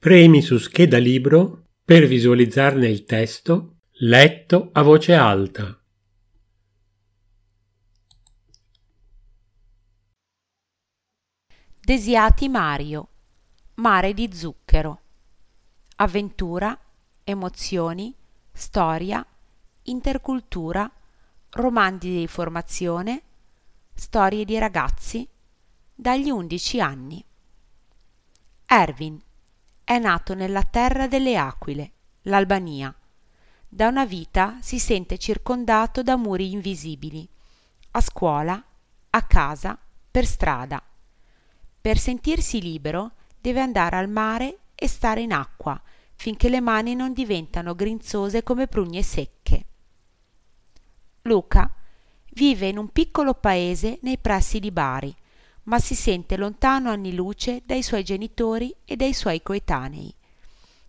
Premi su scheda libro per visualizzarne il testo letto a voce alta. Desiati Mario, Mare di zucchero. Avventura, emozioni, storia, intercultura, romanzi di formazione, storie di ragazzi dagli 11 anni. Erwin è nato nella terra delle aquile, l'Albania. Da una vita si sente circondato da muri invisibili, a scuola, a casa, per strada. Per sentirsi libero deve andare al mare e stare in acqua finché le mani non diventano grinzose come prugne secche. Luca vive in un piccolo paese nei pressi di Bari, ma si sente lontano anni luce dai suoi genitori e dai suoi coetanei.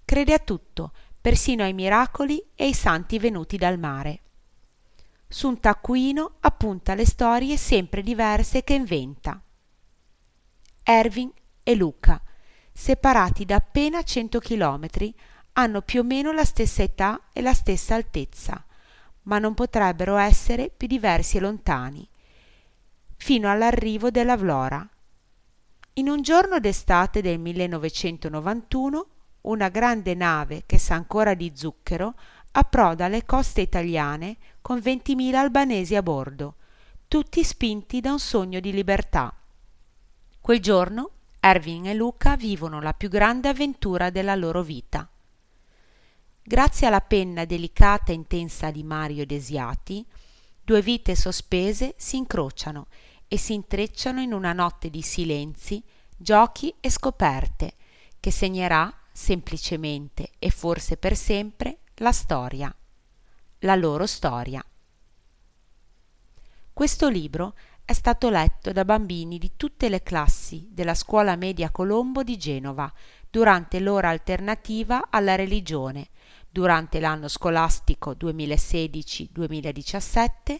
Crede a tutto, persino ai miracoli e ai santi venuti dal mare. Su un taccuino appunta le storie sempre diverse che inventa. Erwin e Luca, separati da appena cento chilometri, hanno più o meno la stessa età e la stessa altezza, ma non potrebbero essere più diversi e lontani fino all'arrivo della Vlora. In un giorno d'estate del 1991 una grande nave che sa ancora di zucchero approda alle coste italiane con 20.000 albanesi a bordo, tutti spinti da un sogno di libertà. Quel giorno Erwin e Luca vivono la più grande avventura della loro vita. Grazie alla penna delicata e intensa di Mario Desiati, due vite sospese si incrociano e si intrecciano in una notte di silenzi, giochi e scoperte che segnerà semplicemente e forse per sempre la storia, la loro storia. Questo libro è stato letto da bambini di tutte le classi della scuola media Colombo di Genova durante l'ora alternativa alla religione, durante l'anno scolastico 2016-2017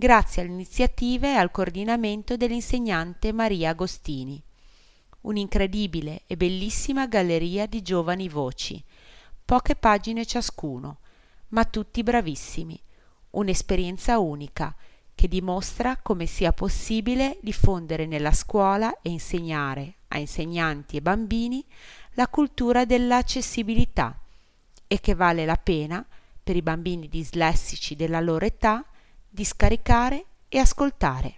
grazie alle iniziative e al coordinamento dell'insegnante Maria Agostini. Un'incredibile e bellissima galleria di giovani voci, poche pagine ciascuno, ma tutti bravissimi, un'esperienza unica che dimostra come sia possibile diffondere nella scuola e insegnare a insegnanti e bambini la cultura dell'accessibilità e che vale la pena per i bambini dislessici della loro età di scaricare e ascoltare.